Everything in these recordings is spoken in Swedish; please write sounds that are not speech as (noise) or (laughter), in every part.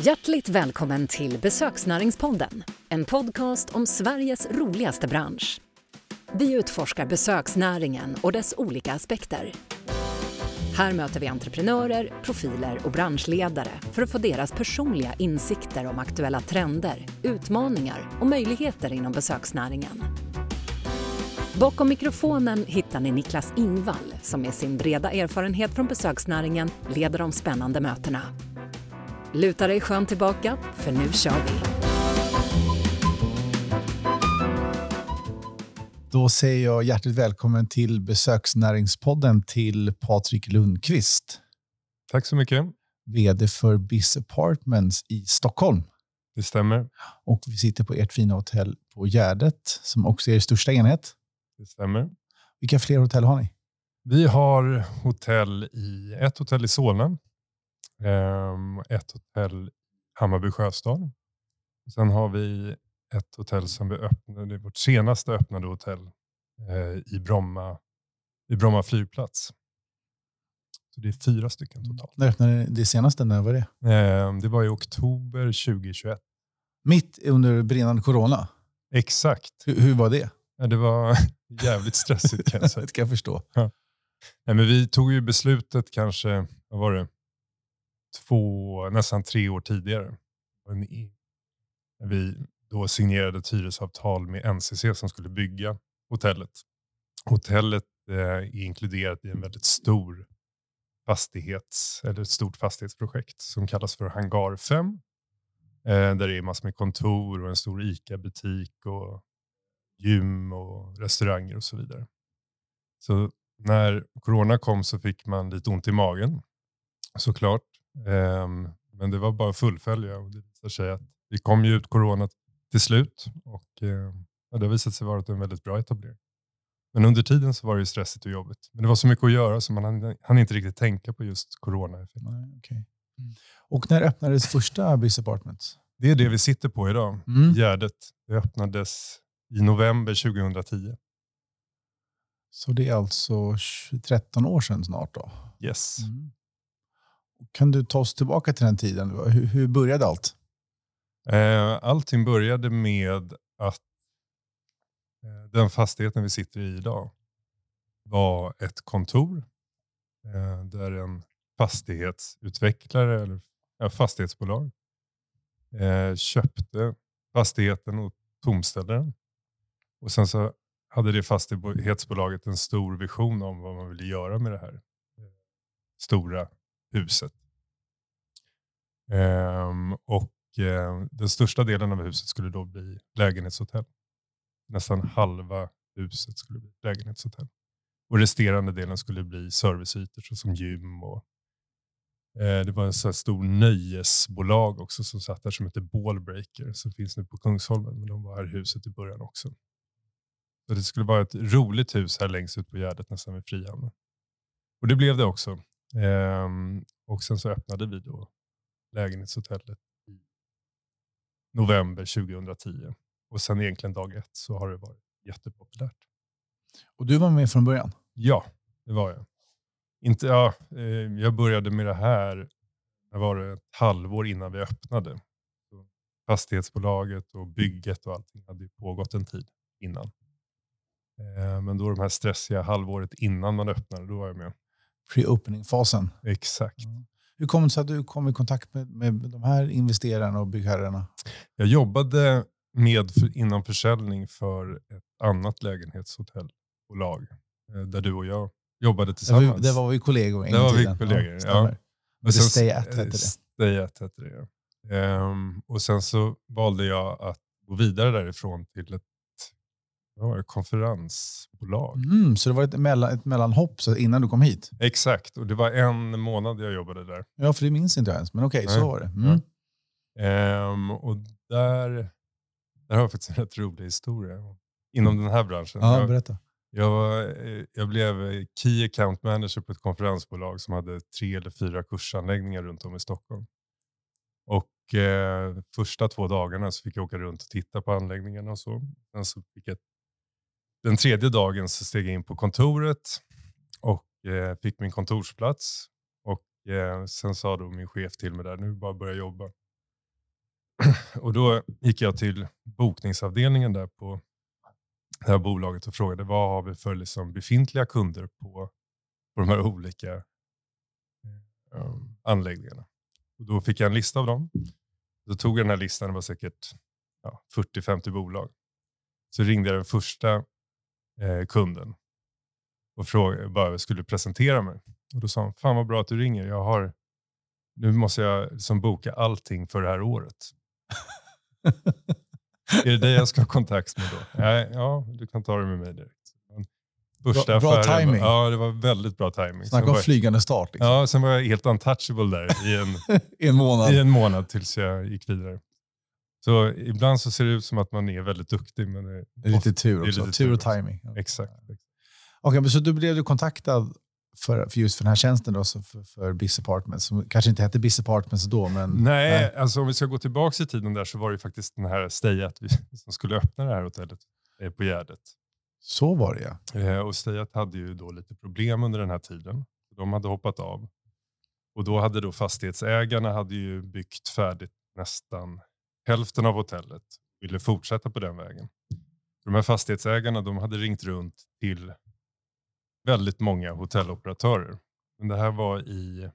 Hjärtligt välkommen till Besöksnäringspodden, en podcast om Sveriges roligaste bransch. Vi utforskar besöksnäringen och dess olika aspekter. Här möter vi entreprenörer, profiler och branschledare för att få deras personliga insikter om aktuella trender, utmaningar och möjligheter inom besöksnäringen. Bakom mikrofonen hittar ni Niklas Ingvall som med sin breda erfarenhet från besöksnäringen leder de spännande mötena. Luta dig skönt tillbaka, för nu kör vi! Då säger jag hjärtligt välkommen till Besöksnäringspodden till Patrik Lundqvist. Tack så mycket. VD för BIS Apartments i Stockholm. Det stämmer. Och vi sitter på ert fina hotell på Gärdet som också är er största enhet. Det stämmer. Vilka fler hotell har ni? Vi har hotell i, ett hotell i Solna, ett hotell Hammarby sjöstad. Sen har vi ett hotell som vi öppnade, vårt senaste öppnade hotell eh, i, Bromma, i Bromma flygplats. Så det är fyra stycken totalt. När öppnade det senaste? När var det? Ehm, det var i oktober 2021. Mitt under brinnande corona. Exakt. Hur, hur var det? Ja, det var (laughs) jävligt stressigt kan jag säga. (laughs) det kan jag förstå. Nej, men vi tog ju beslutet kanske, vad var det, två, nästan tre år tidigare. Vi då signerade ett hyresavtal med NCC som skulle bygga hotellet. Hotellet eh, är inkluderat i en väldigt stor fastighets, eller ett stort fastighetsprojekt som kallas för Hangar 5. Eh, där det är massor med kontor och en stor ICA-butik och gym och restauranger och så vidare. Så när corona kom så fick man lite ont i magen såklart. Um, men det var bara att fullfölja och det visar sig att vi kom ju ut corona till slut och ja, det har visat sig vara en väldigt bra etablering. Men under tiden så var det ju stressigt och jobbigt. Men det var så mycket att göra så man hann, inte riktigt tänka på just corona. Okay. Mm. Och när öppnades första Abyss Apartments? Det är det vi sitter på idag, mm. Gärdet. Det öppnades i november 2010. Så det är alltså 13 år sedan snart då? Yes. Mm. Kan du ta oss tillbaka till den tiden? Hur, hur började allt? Eh, allting började med att eh, den fastigheten vi sitter i idag var ett kontor eh, där en fastighetsutvecklare eller ja, fastighetsbolag eh, köpte fastigheten och tomställde den. Och sen så hade det fastighetsbolaget en stor vision om vad man ville göra med det här eh, stora huset. Ehm, och eh, den största delen av huset skulle då bli lägenhetshotell. Nästan halva huset skulle bli lägenhetshotell. Och resterande delen skulle bli serviceytor såsom gym och eh, det var en så stor nöjesbolag också som satt där som heter Ballbreaker som finns nu på Kungsholmen. Men de var här i huset i början också. Så det skulle vara ett roligt hus här längst ut på Gärdet nästan vid Frihamnen. Och det blev det också. Ehm, och sen så öppnade vi då lägenhetshotellet i november 2010. Och sen egentligen dag ett så har det varit jättepopulärt. Och du var med från början? Ja, det var jag. Inte, ja, eh, jag började med det här det var det ett halvår innan vi öppnade. Fastighetsbolaget och bygget och allting hade pågått en tid innan. Eh, men då de här stressiga halvåret innan man öppnade, då var jag med. Pre-opening-fasen. Exakt. Mm. Hur kom det sig att du kom i kontakt med, med de här investerarna och byggherrarna? Jag jobbade med inom försäljning för ett annat lägenhetshotellbolag eh, där du och jag jobbade tillsammans. Det var, vi kollegor en Det var vi kollegor, ja. ja. sen, Stay At hette det. Stay At hette det, ja. Um, och sen så valde jag att gå vidare därifrån till ett vad var det, konferensbolag. Mm, så det var ett, mellan, ett mellanhopp så innan du kom hit? Exakt, och det var en månad jag jobbade där. Ja, för det minns inte jag ens. Men okej, okay, så var det. Mm. Ja. Um, och där, där har jag faktiskt en rätt rolig historia inom den här branschen. Ja, berätta. Jag, var, jag blev Key Account Manager på ett konferensbolag som hade tre eller fyra kursanläggningar runt om i Stockholm. Och eh, Första två dagarna så fick jag åka runt och titta på anläggningarna och så. Sen så fick jag den tredje dagen så steg jag in på kontoret och eh, fick min kontorsplats. Och eh, Sen sa då min chef till mig där, nu bara börja jobba. (clears throat) och då gick jag till bokningsavdelningen där på det här bolaget och frågade vad har vi för liksom befintliga kunder på, på de här olika eh, um, anläggningarna. Och då fick jag en lista av dem. Då tog jag den här listan, det var säkert ja, 40-50 bolag. Så ringde jag den första eh, kunden och frågade, bara skulle presentera mig. Och då sa han, fan vad bra att du ringer. Jag har, nu måste jag liksom boka allting för det här året. (laughs) är det dig jag ska ha kontakt med då? Nej, ja, du kan ta det med mig direkt. Första bra, bra timing. Ja, det var väldigt bra timing. Snacka om flygande start. Liksom. Ja, sen var jag helt untouchable där i en, (laughs) en, månad. i en månad tills jag gick vidare. Så ibland så ser det ut som att man är väldigt duktig. Men det, det är lite tur också. Lite tur och timing. Exakt. Okej, okay, så då blev du kontaktad för, för just för den här tjänsten då, för, för Biz Apartments, som kanske inte hette Biz Apartments då, men... Nej, nej, alltså om vi ska gå tillbaka i tiden där så var det faktiskt den här Stayat (laughs) som skulle öppna det här hotellet eh, på Gärdet. Så var det ja. Eh, och Stayat hade ju då lite problem under den här tiden. De hade hoppat av. Och då hade då fastighetsägarna hade ju byggt färdigt nästan hälften av hotellet. Ville fortsätta på den vägen. De här fastighetsägarna de hade ringt runt till väldigt många hotelloperatörer. Men det här var i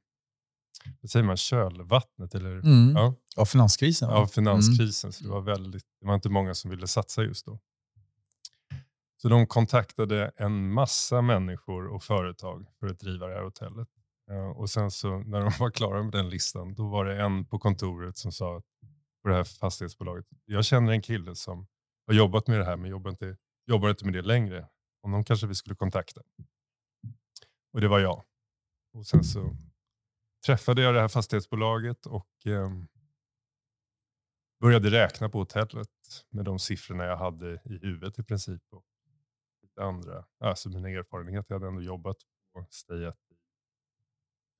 vad säger man, kölvattnet? Eller, mm. ja. Av finanskrisen? Av finanskrisen. Mm. Så det var, väldigt, det var inte många som ville satsa just då. Så de kontaktade en massa människor och företag för att driva det här hotellet. Och sen så när de var klara med den listan, då var det en på kontoret som sa på det här fastighetsbolaget, jag känner en kille som har jobbat med det här men jobbar inte, jobbar inte med det längre. Honom kanske vi skulle kontakta. Och det var jag. Och sen så träffade jag det här fastighetsbolaget och eh, började räkna på hotellet med de siffrorna jag hade i huvudet i princip. Och lite andra, alltså mina erfarenheter. Jag hade ändå jobbat på Stayat i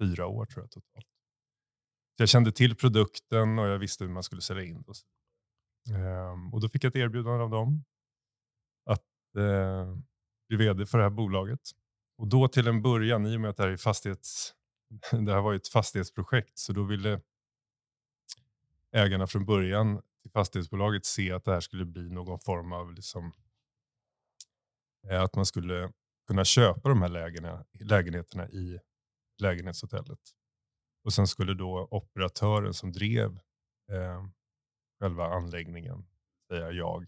fyra år tror jag totalt. Så jag kände till produkten och jag visste hur man skulle sälja in Och, ehm, och då fick jag ett erbjudande av dem att eh, bli vd för det här bolaget. Och då till en början, i och med att det här, är fastighets, (laughs) det här var ett fastighetsprojekt, så då ville ägarna från början till fastighetsbolaget se att det här skulle bli någon form av liksom, eh, att man skulle kunna köpa de här lägena, lägenheterna i lägenhetshotellet. Och sen skulle då operatören som drev eh, själva anläggningen, säga jag,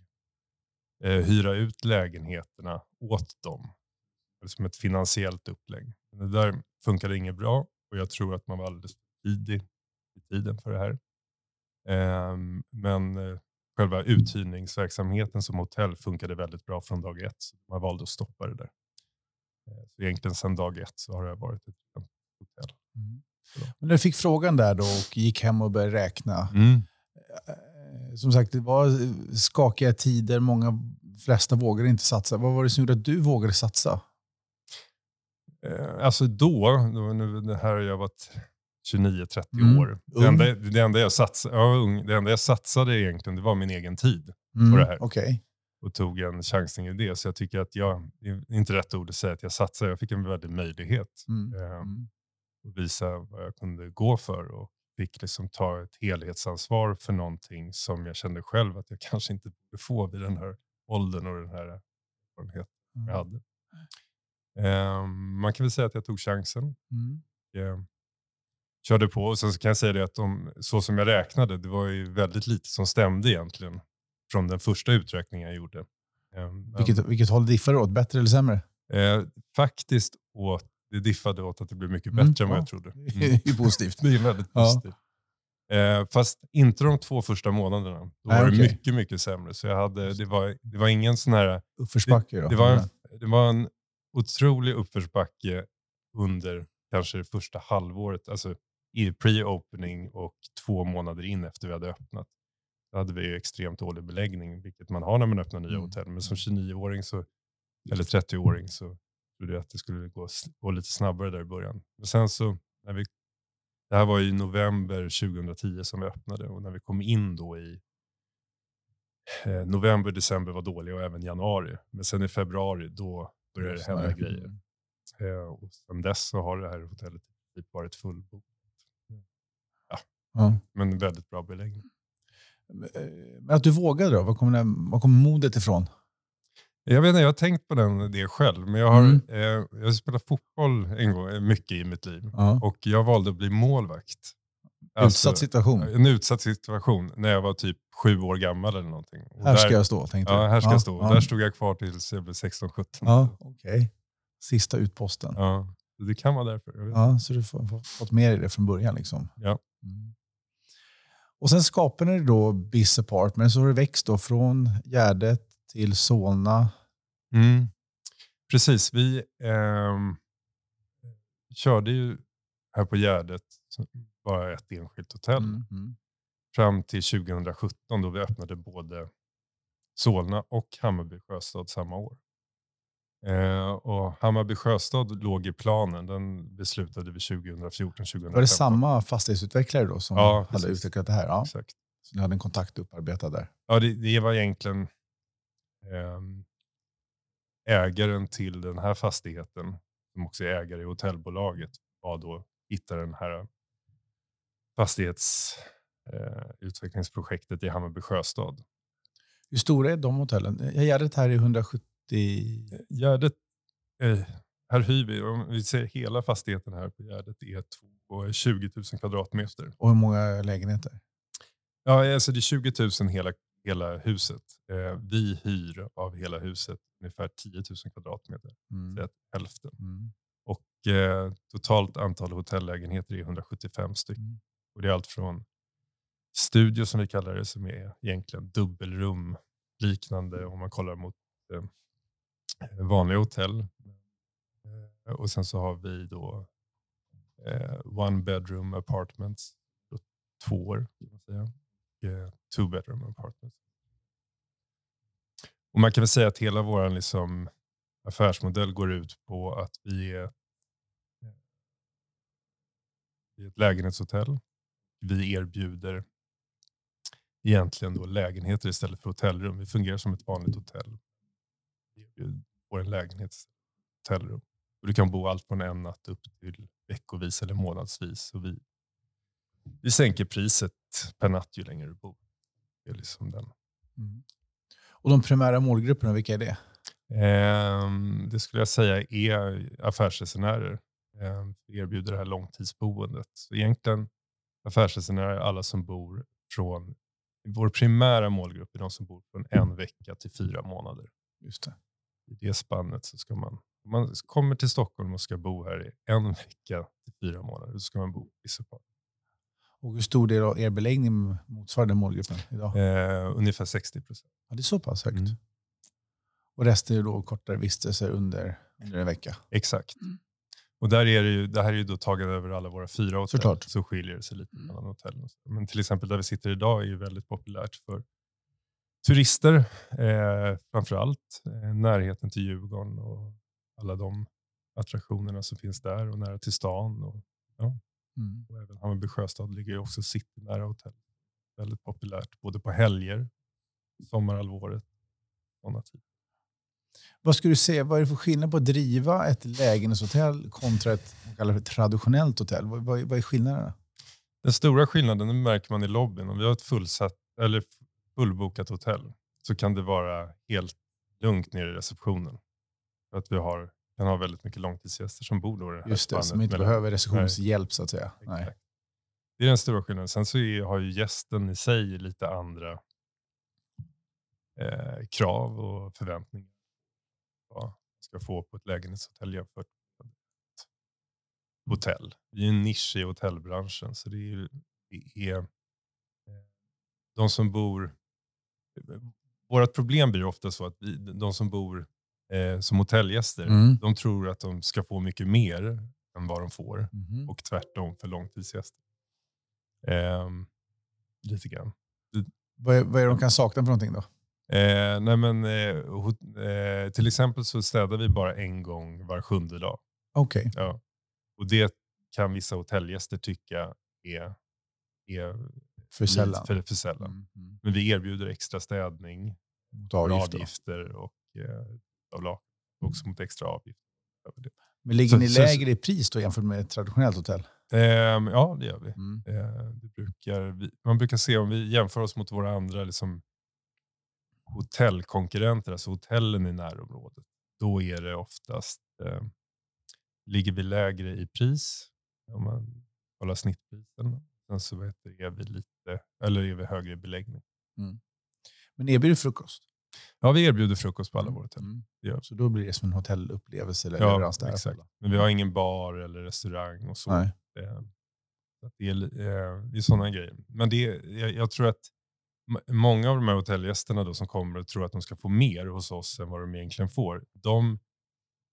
eh, hyra ut lägenheterna åt dem som ett finansiellt upplägg. Det där funkade inget bra och jag tror att man var alldeles för tidig i tiden för det här. Eh, men eh, själva uthyrningsverksamheten som hotell funkade väldigt bra från dag ett. Så man valde att stoppa det där. Eh, så egentligen sedan dag ett så har det varit ett men när du fick frågan där då och gick hem och började räkna. Mm. Eh, som sagt, det var skakiga tider. Många flesta vågade inte satsa. Vad var det som gjorde att du vågade satsa? Eh, alltså då, nu, det här har jag varit 29-30 mm. år. Det enda, det, enda jag satsade, ja, ung, det enda jag satsade egentligen det var min egen tid mm. på det här. Okay. Och tog en chansning i det. Så jag tycker att jag, inte rätt ord att säga att jag satsade, jag fick en väldig möjlighet. Mm. Eh, att visa vad jag kunde gå för och fick liksom ta ett helhetsansvar för någonting som jag kände själv att jag (laughs) kanske inte borde få vid den här åldern och den här erfarenheten jag mm. hade. Eh, man kan väl säga att jag tog chansen. Mm. Eh, körde på. Och sen kan jag säga det att de, så som jag räknade, det var ju väldigt lite som stämde egentligen från den första uträkningen jag gjorde. Eh, vilket, vilket håll diffade åt? Bättre eller sämre? Eh, faktiskt åt, det diffade åt att det blev mycket mm, bättre mm, än vad ja. jag trodde. (laughs) Mm. Det är positivt. (laughs) det är väldigt positivt. Ja. Eh, fast inte de två första månaderna. Då Nej, var det okay. mycket, mycket sämre. Så jag hade, det, var, det var ingen sån här... Uppförsbacke? Det, det, var en, det var en otrolig uppförsbacke under kanske det första halvåret, alltså i pre-opening och två månader in efter vi hade öppnat. Då hade vi extremt dålig beläggning, vilket man har när man öppnar nya mm. hotell. Men som 29-åring så, eller 30-åring så trodde jag att det skulle gå, gå lite snabbare där i början. Men sen så, när vi, det här var i november 2010 som vi öppnade och när vi kom in då i eh, november, december var dåliga och även januari. Men sen i februari då börjar det hända grejer. Eh, och sen dess så har det här hotellet typ varit fullbokat. Ja. ja. Men väldigt bra beläggning. Men att du vågade då? Var kommer, var kommer modet ifrån? Jag vet inte, jag har tänkt på den, det själv. Men jag har, Mm. eh, jag har spelat fotboll en gång, eh, mycket i mitt liv. Ja. Och jag valde att bli målvakt. Alltså, Utsatt situation. En utsatt situation när jag var typ sju år gammal eller någonting. Och Här ska där- jag stå, tänkte Ja, du. här ska ja, jag stå. Ja, Där stod jag kvar tills jag blev 16-17. ja okej. Sista utposten. Ja. Ja, det kan vara därför. Vet. så du har fått med dig det från början. Liksom. Ja. Mm. Och sen skapade ni då Biss Apartment, så har det växt då från Gärdet till Solna. Mm. Precis, vi ehm, körde ju här på Gärdet bara ett enskilt hotell Mm. Mm. fram till 2017 då vi öppnade både Solna och Hammarby Sjöstad samma år. Eh, och Hammarby Sjöstad låg i planen, den beslutade vi 2014-2015. Var det samma fastighetsutvecklare då som Ja, hade utvecklat det här? Ja. Exakt. Så ni hade en kontakt upparbetad där? Ja, det, det var egentligen ägaren till den här fastigheten, som också är ägare i hotellbolaget, var då hitta den här fastighetsutvecklingsprojektet eh, i Hammarby Sjöstad. Hur stora är de hotellen? Gärdet här är 170... Gärdet, eh, här hyr vi, om vi ser hela fastigheten här på Gärdet är två- 20 000 kvadratmeter. Och hur många lägenheter? Ja, alltså det är 20 000 hela, hela huset. Eh, vi hyr av hela huset ungefär 10 000 kvadratmeter, Mm. så att hälften. Mm. Och eh, totalt antal hotellägenheter är 175 stycken. Mm. Och det är allt från studio som vi kallar det, som är egentligen dubbelrum liknande om man kollar mot eh, vanliga hotell. Eh, och sen så har vi då eh, one bedroom apartments, kan man säga. Och two bedroom apartments. Och man kan väl säga att hela vår liksom, affärsmodell går ut på att vi är eh, i ett lägenhetshotell. Vi erbjuder egentligen då lägenheter istället för hotellrum. Vi fungerar som ett vanligt hotell. Vi erbjuder en lägenhet hotellrum. Och du kan bo allt från en natt upp till veckovis eller månadsvis. Och vi, vi sänker priset per natt ju längre du bor. Det är liksom den. Mm. Och de primära målgrupperna, vilka är det? Ehm, det skulle jag säga är affärsresenärer. Vi erbjuder det här långtidsboendet. Så egentligen affärsresenärer är alla som bor från vår primära målgrupp är de som bor från en vecka till fyra månader. Just det. I det spannet så ska man, om man kommer till Stockholm och ska bo här i en vecka till fyra månader, så ska man bo i Isopar. Och hur stor del av er beläggning motsvarar den målgruppen idag? Eh, ungefär 60 procent. Ja, det är så pass högt. Mm. Och resten är då kortare vistelser under, under en vecka. Exakt. Mm. Och där är det, ju, det här är ju då taget över alla våra fyra hotell. Såklart. Så skiljer det sig lite Mm. mellan hotellen. Men till exempel där vi sitter idag är ju väldigt populärt för turister. Eh, framförallt eh, närheten till Djurgården och alla de attraktionerna som finns där och nära till stan. Och, Mm. och även Hammarby Sjöstad ligger ju också citynära hotell. Väldigt populärt både på helger, sommarhalvåret, sådana tider. Vad skulle du säga, vad är det för skillnad på att driva ett lägenhetshotell kontra ett kallar för traditionellt hotell? Vad, vad, vad är skillnaderna? Den stora skillnaden den märker man i lobbyn. Om vi har ett fullsatt, eller fullbokat hotell så kan det vara helt lugnt nere i receptionen. För att vi har, kan ha väldigt mycket långtidsgäster som bor då i det här Just det, som inte mellan- behöver receptionshjälp så att säga. Nej. Det är den stora skillnaden. Sen så är, har ju gästen i sig lite andra eh, krav och förväntningar. Vad ska få på ett lägenhetshotell jämfört med ett hotell. Vi är en nisch i hotellbranschen så det är, ju- det är eh, de som bor... Vårt problem blir ofta så att vi, de som bor eh, som hotellgäster, Mm. de tror att de ska få mycket mer än vad de får Mhm. och tvärtom för långtidsgäster. Ehm, lite grann. Vad, är, vad är det de kan sakna för någonting då? Eh, nej men, eh, eh, till exempel så städar vi bara en gång var sjunde dag. Okej. Ja. Och det kan vissa hotellgäster tycka är, är För sällan. För, för sällan. Mm. Mm. Men vi erbjuder extra städning, avgifter. avgifter och eh, av lakan. Också mot extra det. Men ligger Så- ni lägre i pris då jämfört med ett traditionellt hotell? Ehm, ja, det gör vi. Mm. Eh, det brukar vi. Man brukar se om vi jämför oss mot våra andra liksom, hotellkonkurrenter, alltså hotellen i närområdet. Då är det oftast, eh, ligger vi lägre i pris om man kollar snittprisen. Sen så vet är vi lite, eller är vi högre i beläggning. Men erbjuder frukost? Ja, vi erbjuder frukost på alla våra hotell. Mm. Vi. Så då blir det som en hotellupplevelse eller Ja, leverans där. exakt. Men vi har ingen bar eller restaurang och så. Nej. Eh, det, är, eh, det är sådana grejer. Men det, jag, jag tror att många av de här hotellgästerna då som kommer och tror att de ska få mer hos oss än vad de egentligen får. De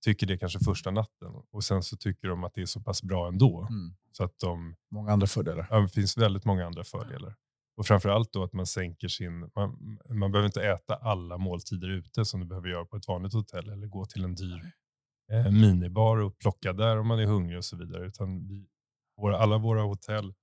tycker det kanske första natten och sen så tycker de att det är så pass bra ändå. Mm. Så att de, Många andra fördelar. ja, det finns väldigt många andra fördelar. Och framförallt då att man sänker sin... Man, man behöver inte äta alla måltider ute som du behöver göra på ett vanligt hotell eller gå till en dyr eh, minibar och plocka där om man är hungrig och så vidare. Utan vi, våra, alla våra hotell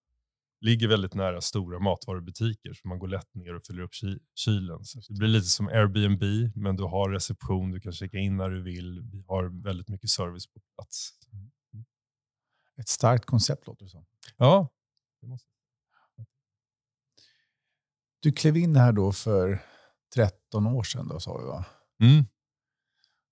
ligger väldigt nära stora matvarubutiker så man går lätt ner och fyller upp ky- kylen. Så det blir lite som Airbnb men du har reception, du kan checka in när du vill. Vi har väldigt mycket service på plats. Ett starkt koncept låter det som. Ja, det måste Du klev in här då för 13 år sedan, då, sa vi va? mm.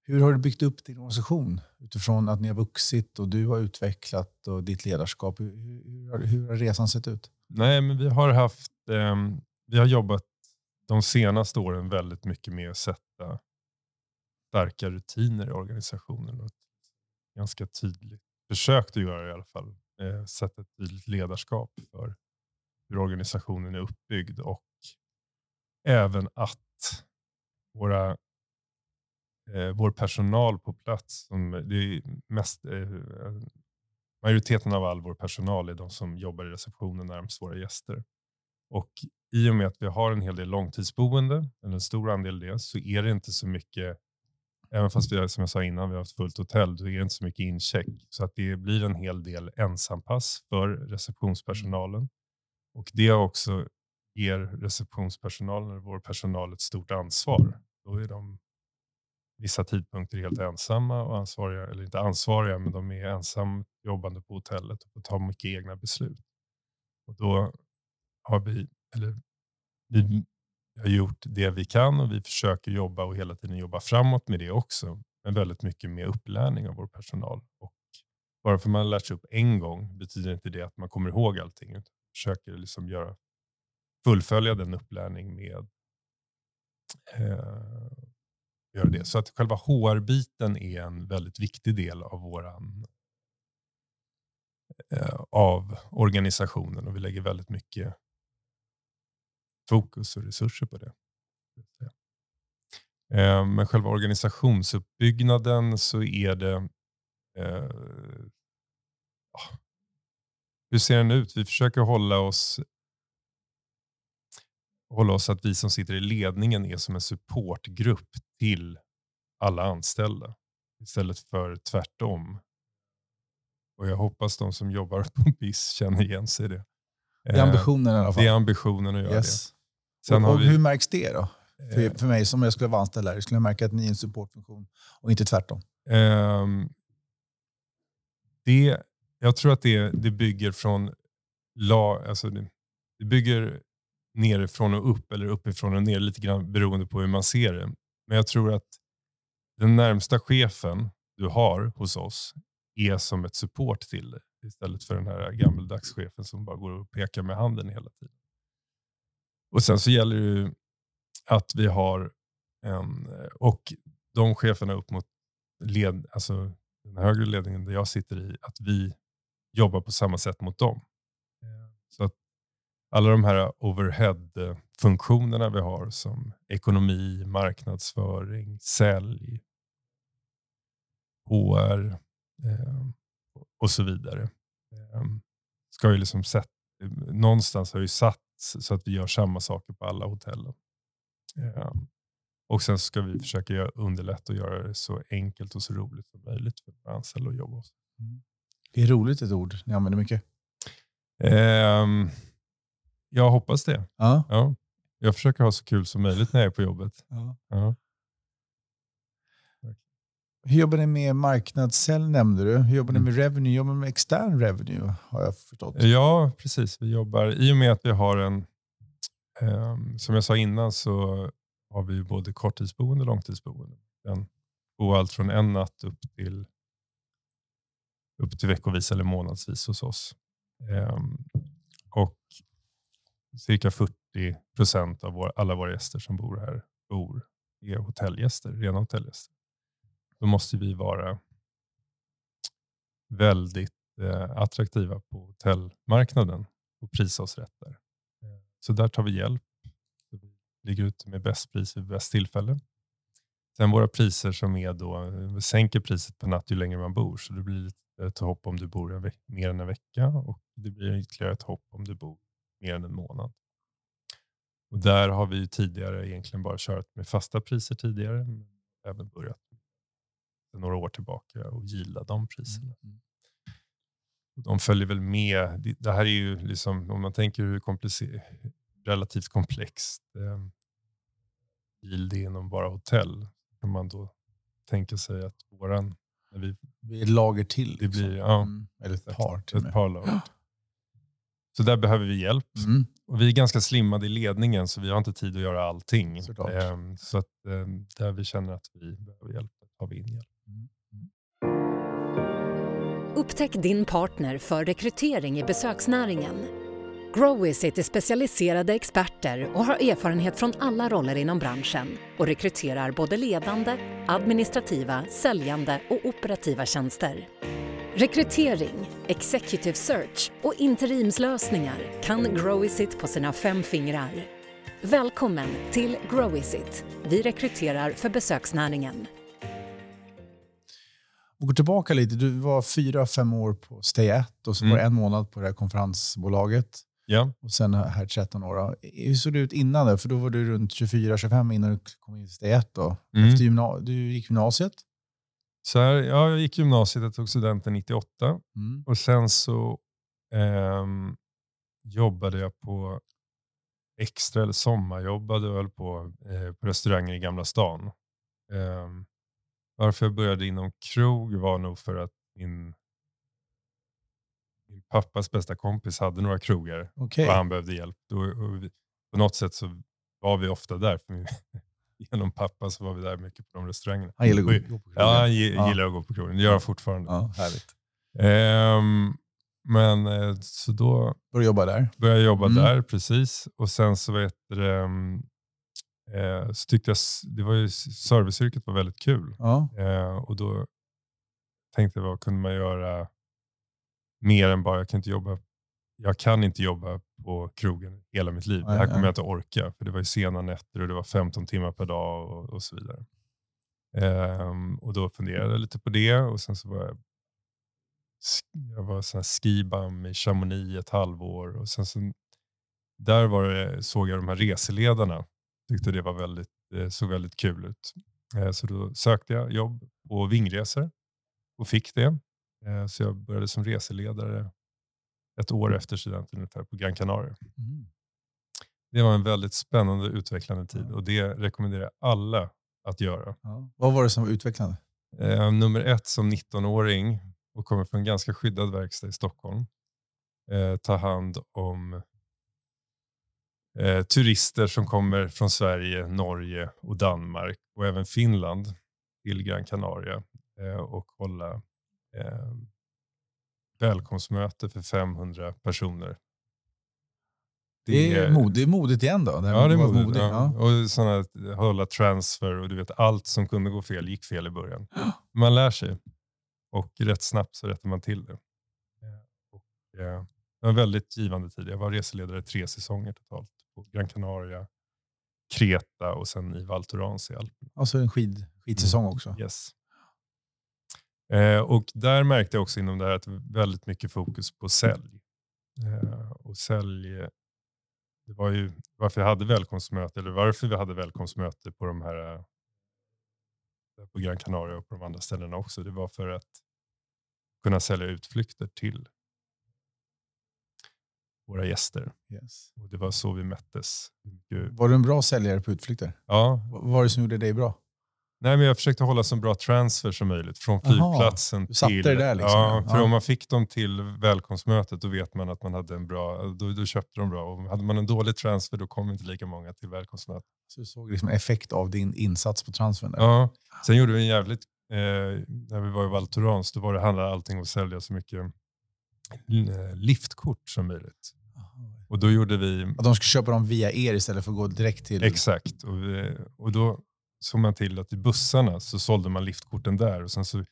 Hur har du byggt upp din organisation utifrån att ni har vuxit och du har utvecklat och ditt ledarskap? Hur, hur, hur, har, resan sett ut? Nej, men vi har haft, ehm, vi har jobbat de senaste åren väldigt mycket med att sätta starka rutiner i organisationen. Och ganska tydligt, försökt att göra i alla fall, eh, sätta ett tydligt ledarskap för hur organisationen är uppbyggd och även att våra, eh, vår personal på plats, som, det är mest, eh, majoriteten av all vår personal är de som jobbar i receptionen närmast våra gäster. Och i och med att vi har en hel del långtidsboende, eller en stor andel det, så är det inte så mycket, även fast vi har, som jag sa innan, vi har haft fullt hotell, då är det inte så mycket incheck. Så att det blir en hel del ensampass för receptionspersonalen. Och det också ger receptionspersonalen, eller vår personal, ett stort ansvar. Då är de vissa tidpunkter helt ensamma och ansvariga, eller inte ansvariga, men de är ensamt jobbande på hotellet och får ta mycket egna beslut. Och då har vi, eller vi har gjort det vi kan och vi försöker jobba och hela tiden jobba framåt med det också. Men väldigt mycket med upplärning av vår personal. Och bara för att man har lärt sig upp en gång betyder inte det att man kommer ihåg allting. Utan försöker liksom göra, fullfölja den upplärning med eh, göra det. Så att själva HR-biten är en väldigt viktig del av våran eh, av organisationen och vi lägger väldigt mycket fokus och resurser på det. Eh, Men själva organisationsuppbyggnaden så är det eh, ah, hur ser den ut? Vi försöker hålla oss hålla oss att vi som sitter i ledningen är som en supportgrupp till alla anställda istället för tvärtom. Och jag hoppas de som jobbar på (laughs) BIS känner igen sig i det. Det är ambitionen i alla fall. Det är ambitionen att göra yes. det. Sen och, och vi, hur märks det då? För, eh, för mig som jag skulle vara anställd där, skulle jag märka att ni är en supportfunktion och inte tvärtom. Ehm, det, jag tror att det, det bygger från la, alltså det, det bygger nerifrån och upp eller uppifrån och ner lite grann beroende på hur man ser det. Men jag tror att den närmsta chefen du har hos oss är som ett support till dig istället för den här gammeldags chefen som bara går och pekar med handen hela tiden. Och sen så gäller det att vi har en, och de cheferna upp mot led, alltså den högre ledningen där jag sitter i, att vi jobbar på samma sätt mot dem. Så att alla de här overhead-funktionerna vi har som ekonomi, marknadsföring, sälj, HR eh, och så vidare. Eh, ska ju liksom sätt, någonstans har ju satts så att vi gör samma saker på alla hotellen. Eh, och sen ska vi försöka göra, underlätta och göra det så enkelt och så roligt som möjligt för våra anställda att jobba hos. Det är roligt ett ord ni använder mycket. Jag hoppas det. Ja. Ja. Jag försöker ha så kul som möjligt när jag är på jobbet. Ja. Hur jobbar ni med marknadssälj nämnde du. Hur jobbar ni med revenue? Jobbar ni med extern revenue har jag förstått. Ja, precis. Vi jobbar, i och med att vi har en, eh, som jag sa innan så har vi både korttidsboende och långtidsboende. Den bor allt från en natt upp till, upp till veckovis eller månadsvis hos oss. Eh, och cirka 40 procent av vår, alla våra gäster som bor här bor är hotellgäster, rena hotellgäster. Då måste vi vara väldigt eh, attraktiva på hotellmarknaden och prisa oss rätt där. Så där tar vi hjälp. Vi ligger ute med bäst pris vid bäst tillfälle. Sen våra priser som är då, vi sänker priset per natt ju längre man bor, så det blir ett hopp om du bor en mer än en vecka och det blir ytterligare ett hopp om du bor mer än en månad. Och där har vi tidigare egentligen bara kört med fasta priser tidigare, men även börjat några år tillbaka och gilla de priserna. Mm. De följer väl med. Det här är ju liksom, om man tänker hur komplicerat, relativt komplext eh, yield är inom bara hotell, kan man då tänka sig att våran... När vi, vi lager till. Det blir, liksom. ja, mm. Eller ett par till Ett par lager. (gasps) (gasps) Så där behöver vi hjälp. Mm. Och vi är ganska slimmade i ledningen så vi har inte tid att göra allting. Um, så att, um, där vi känner att vi behöver hjälp tar vi in hjälp. Mm. Upptäck din partner för rekrytering i besöksnäringen. Growizit är specialiserade experter och har erfarenhet från alla roller inom branschen och rekryterar både ledande, administrativa, säljande och operativa tjänster. Rekrytering, executive search och interimslösningar kan Growizit på sina fem fingrar. Välkommen till Growizit. Vi rekryterar för besöksnäringen. Och går tillbaka lite, du var fyra, fem år på Stay At och så mm. var det en månad på det här konferensbolaget. Ja. Och sen här 13 år. Hur såg det ut innan det? För då var du runt 24-25 innan du kom in i Stay At. Då. Mm. Efter gymna du gick gymnasiet? Så här, ja, jag gick gymnasiet, jag tog studenten 98 mm. och sen så eh, jobbade jag på extra eller sommarjobbade och på, eh, på restauranger i Gamla stan. Eh, varför jag började inom krog var nog för att min, min pappas bästa kompis hade några krogar okay. och han behövde hjälp. Och, och vi, på något sätt så var vi ofta där. För genom pappa så var vi där mycket på de restaurangerna. Han gillar att gå på krogen? Ja, han gillar att gå på krogen. Det gör han fortfarande. Ja, härligt. Um, men eh, så då började jobba där. Började jobba mm. där, precis. Och sen så vet det, eh, så tyckte jag det var ju, serviceyrket var väldigt kul. Ja. Eh, och då tänkte jag, vad kunde man göra mer än bara, jag kan inte jobba, jag kan inte jobba på krogen hela mitt liv. Nej, det här kommer nej. jag inte orka. För det var ju sena nätter och det var 15 timmar per dag och, och så vidare. Um, och då funderade jag lite på det och sen så var jag, jag var sån skibam i Chamonix ett halvår och sen så, där var det, såg jag de här reseledarna. Tyckte det var väldigt, det såg väldigt kul ut. Uh, så då sökte jag jobb på Vingresor och fick det. Uh, så jag började som reseledare ett år efter studenten ungefär på Gran Canaria. Mm. Det var en väldigt spännande och utvecklande tid och det rekommenderar jag alla att göra. Ja. Vad var det som var utvecklande? Eh, nummer ett som 19-åring och kommer från en ganska skyddad verkstad i Stockholm. Eh, ta hand om eh, turister som kommer från Sverige, Norge och Danmark och även Finland till Gran Canaria eh, och hålla eh, välkomstmöte för 500 personer. Det är, mod, det är modigt igen då? Det ja, det är modigt. modigt ja. Ja. Och sådana, hålla transfer och du vet allt som kunde gå fel gick fel i början. Man lär sig och rätt snabbt så rättar man till det. Eh, och, eh, det var en väldigt givande tid. Jag var reseledare tre säsonger totalt på Gran Canaria, Kreta och sen i Val Thorens i Alperna. Alltså en skid, skidsäsong mm. också? Yes. Eh, och där märkte jag också inom det här att väldigt mycket fokus på sälj. Eh, och sälj, det var ju varför jag hade välkomstmöte, eller varför vi hade välkomstmöte på de här eh, på Gran Canaria och på de andra ställena också. Det var för att kunna sälja utflykter till våra gäster. Yes. Och Det var så vi mättes. Var du en bra säljare på utflykter? Ja. Vad var det som gjorde dig bra? Nej, men jag försökte hålla så bra transfer som möjligt från flygplatsen du satte till... det där liksom, ja, för Ja. om man fick dem till välkomstmötet då vet man att man hade en bra... Då, då köpte de bra. Och hade man en dålig transfer då kom inte lika många till välkomstmötet. Så du såg liksom effekt av din insats på transfern där. Ja. Sen gjorde vi en jävligt... Eh, när vi var i Val Thorens, då var det, handlade allting om att sälja så mycket eh, liftkort som möjligt. Och då gjorde vi... Att de ska köpa dem via er istället för att gå direkt till... Exakt. Och, vi, och då såg man till att i bussarna så sålde man liftkorten där. Och sen så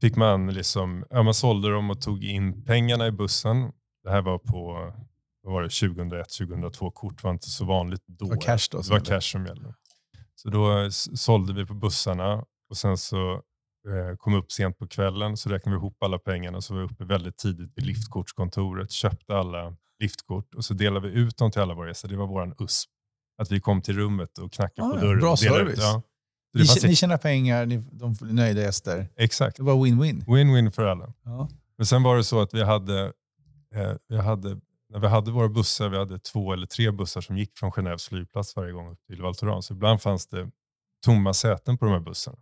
fick man liksom, ja, man sålde dem och tog in pengarna i bussen. Det här var på vad var det, 2001, 2002. Kort var inte så vanligt då. Det var cash då Det var cash som gällde. Så då sålde vi på bussarna och sen så eh, kom upp sent på kvällen så räknade vi ihop alla pengarna så var vi uppe väldigt tidigt vid liftkortskontoret, köpte alla liftkort och så delade vi ut dem till alla våra gäster. Det var våran USP. Att vi kom till rummet och knackade Ah, på dörren. bra service. Ut, ja. Ni, det fanns ni tjänar pengar, ni, de får nöjda gäster. Exakt. Det var win-win. Win-win för alla. Ja. Men sen var det så att vi hade, eh, vi hade, när vi hade våra bussar, vi hade två eller tre bussar som gick från Genèves flygplats varje gång upp till Val Thorens. Så ibland fanns det tomma säten på de här bussarna.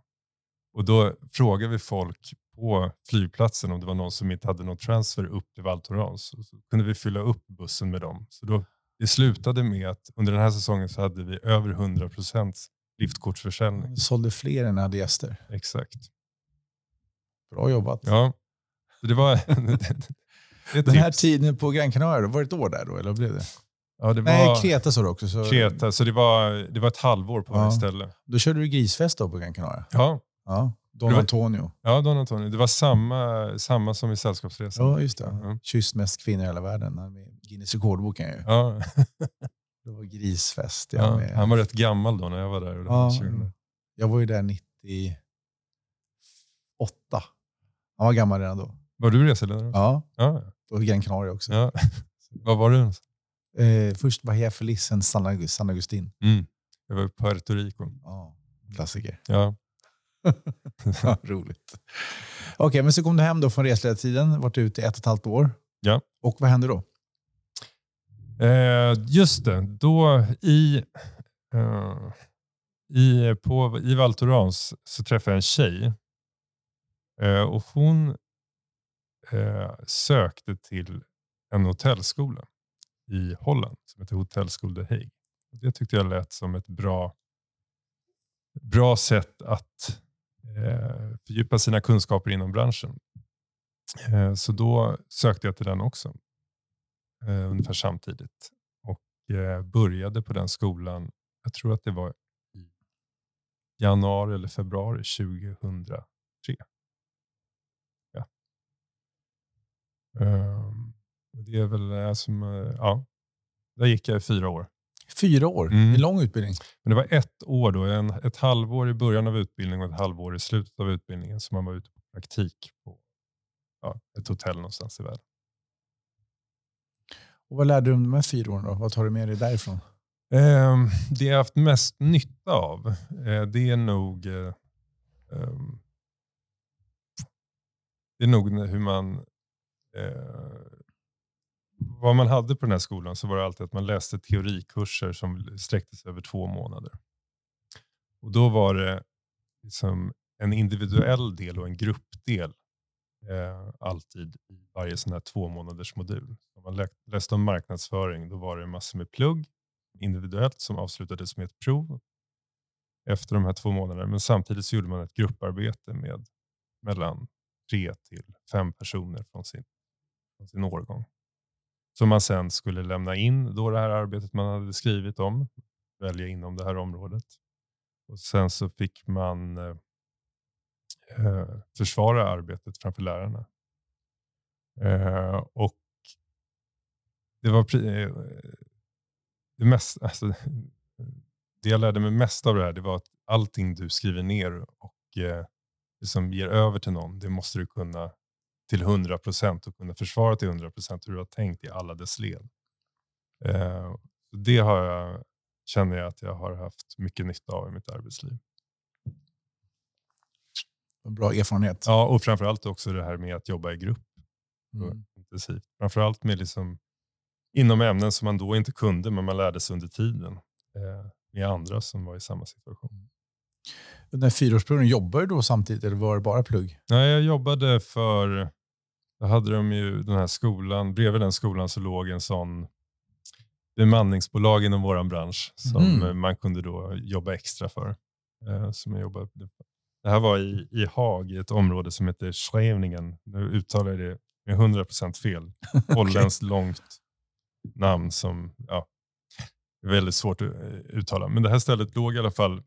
Och då frågade vi folk på flygplatsen om det var någon som inte hade någon transfer upp till Val Thorens. Så kunde vi fylla upp bussen med dem. Så då, det slutade med att under den här säsongen så hade vi över 100% liftkortsförsäljning. Ni sålde fler än hade gäster. Exakt. Bra jobbat. Ja, så det var... (laughs) det Den här tiden på Gran Canaria, var det ett år där då? Eller blev det? Ja, det var Nej, Kreta sa du också. Så Kreta, så det var, det var ett halvår på Ja. varje ställe. Då körde du grisfest då på Gran Canaria? Ja, Ja. Don var- Antonio. ja Don Antonio. Det var samma, samma som i Sällskapsresan. Ja, just det. Ja. Kysst mest kvinnor i hela världen. Guinness rekordboken ju. Ja, (laughs) Det var grisfest. Ja, med. han var rätt gammal då när jag var där. Ja. 20. jag var ju där 98. Han var gammal redan då. Var du reseledare? Ja, Ja. på Gran Canaria också. ja. (laughs) Var var du? Eh, först Bahia Feliz, sen San, August, San Agustin. Mm. Jag var i Puerto Rico. Ja, klassiker. Ja. (laughs) Ja, Roligt. Okej, men så kom du hem då från resledartiden, varit ute i ett och ett halvt år. Ja. Och vad hände då? Eh, just det, då i, eh, i, på, i Val Thorens så träffade jag en tjej. Eh, och hon eh, sökte till en hotellskola i Holland som heter Hotellskool de Hague. Det tyckte jag lät som ett bra, bra sätt att Eh, fördjupa sina kunskaper inom branschen. Eh, så då sökte jag till den också eh, ungefär samtidigt. Och eh, började på den skolan, jag tror att det var i januari eller februari 2003. Ja. Ehm, det är väl eh, som, eh, ja, där gick jag i fyra år. Fyra år, Mm. en lång utbildning. Men det var ett år då, en, ett halvår i början av utbildningen och ett halvår i slutet av utbildningen som man var ute på praktik på ja, ett hotell någonstans i världen. Och vad lärde du om de här fyra åren? Då? Vad tar du med dig därifrån? Ehm, det jag haft mest nytta av, eh, det är nog eh, ehm, det är nog hur man eh, vad man hade på den här skolan så var det alltid att man läste teorikurser som sträckte sig över två månader. Och då var det liksom en individuell del och en gruppdel eh, alltid i varje sån här två månaders modul. Om man läste om marknadsföring då var det massor med plugg individuellt som avslutades med ett prov efter de här två månaderna. Men samtidigt så gjorde man ett grupparbete med mellan tre till fem personer från sin, från sin årgång. Som man sen skulle lämna in då det här arbetet man hade skrivit om, välja inom det här området. Och sen så fick man eh, eh försvara arbetet framför lärarna. Eh, och det var eh, det, mest, alltså, det jag lärde mig mest av det här det var att allting du skriver ner och eh, liksom ger över till någon, det måste du kunna till 100 procent och kunna försvara till 100 procent hur du har tänkt i alla dess led. Eh, det har jag, känner jag att jag har haft mycket nytta av i mitt arbetsliv. En bra erfarenhet. Ja, och framförallt också det här med att jobba i grupp Mm. intensivt. Framförallt med liksom, inom ämnen som man då inte kunde, men man lärde sig under tiden eh, med andra som var i samma situation. Under fyraårsperioden, jobbade du då samtidigt eller var det bara plugg? Nej, jag jobbade för, då hade de ju den här skolan, bredvid den skolan så låg en sån bemanningsbolag inom vår bransch som Mm. man kunde då jobba extra för. Eh, Som jag jobbade. Det här var i, i Haag, i ett område som heter Schreveningen. Nu uttalar jag det med 100% fel. (laughs) Holländskt långt namn som ja, är väldigt svårt att eh, uttala. Men det här stället låg i alla fall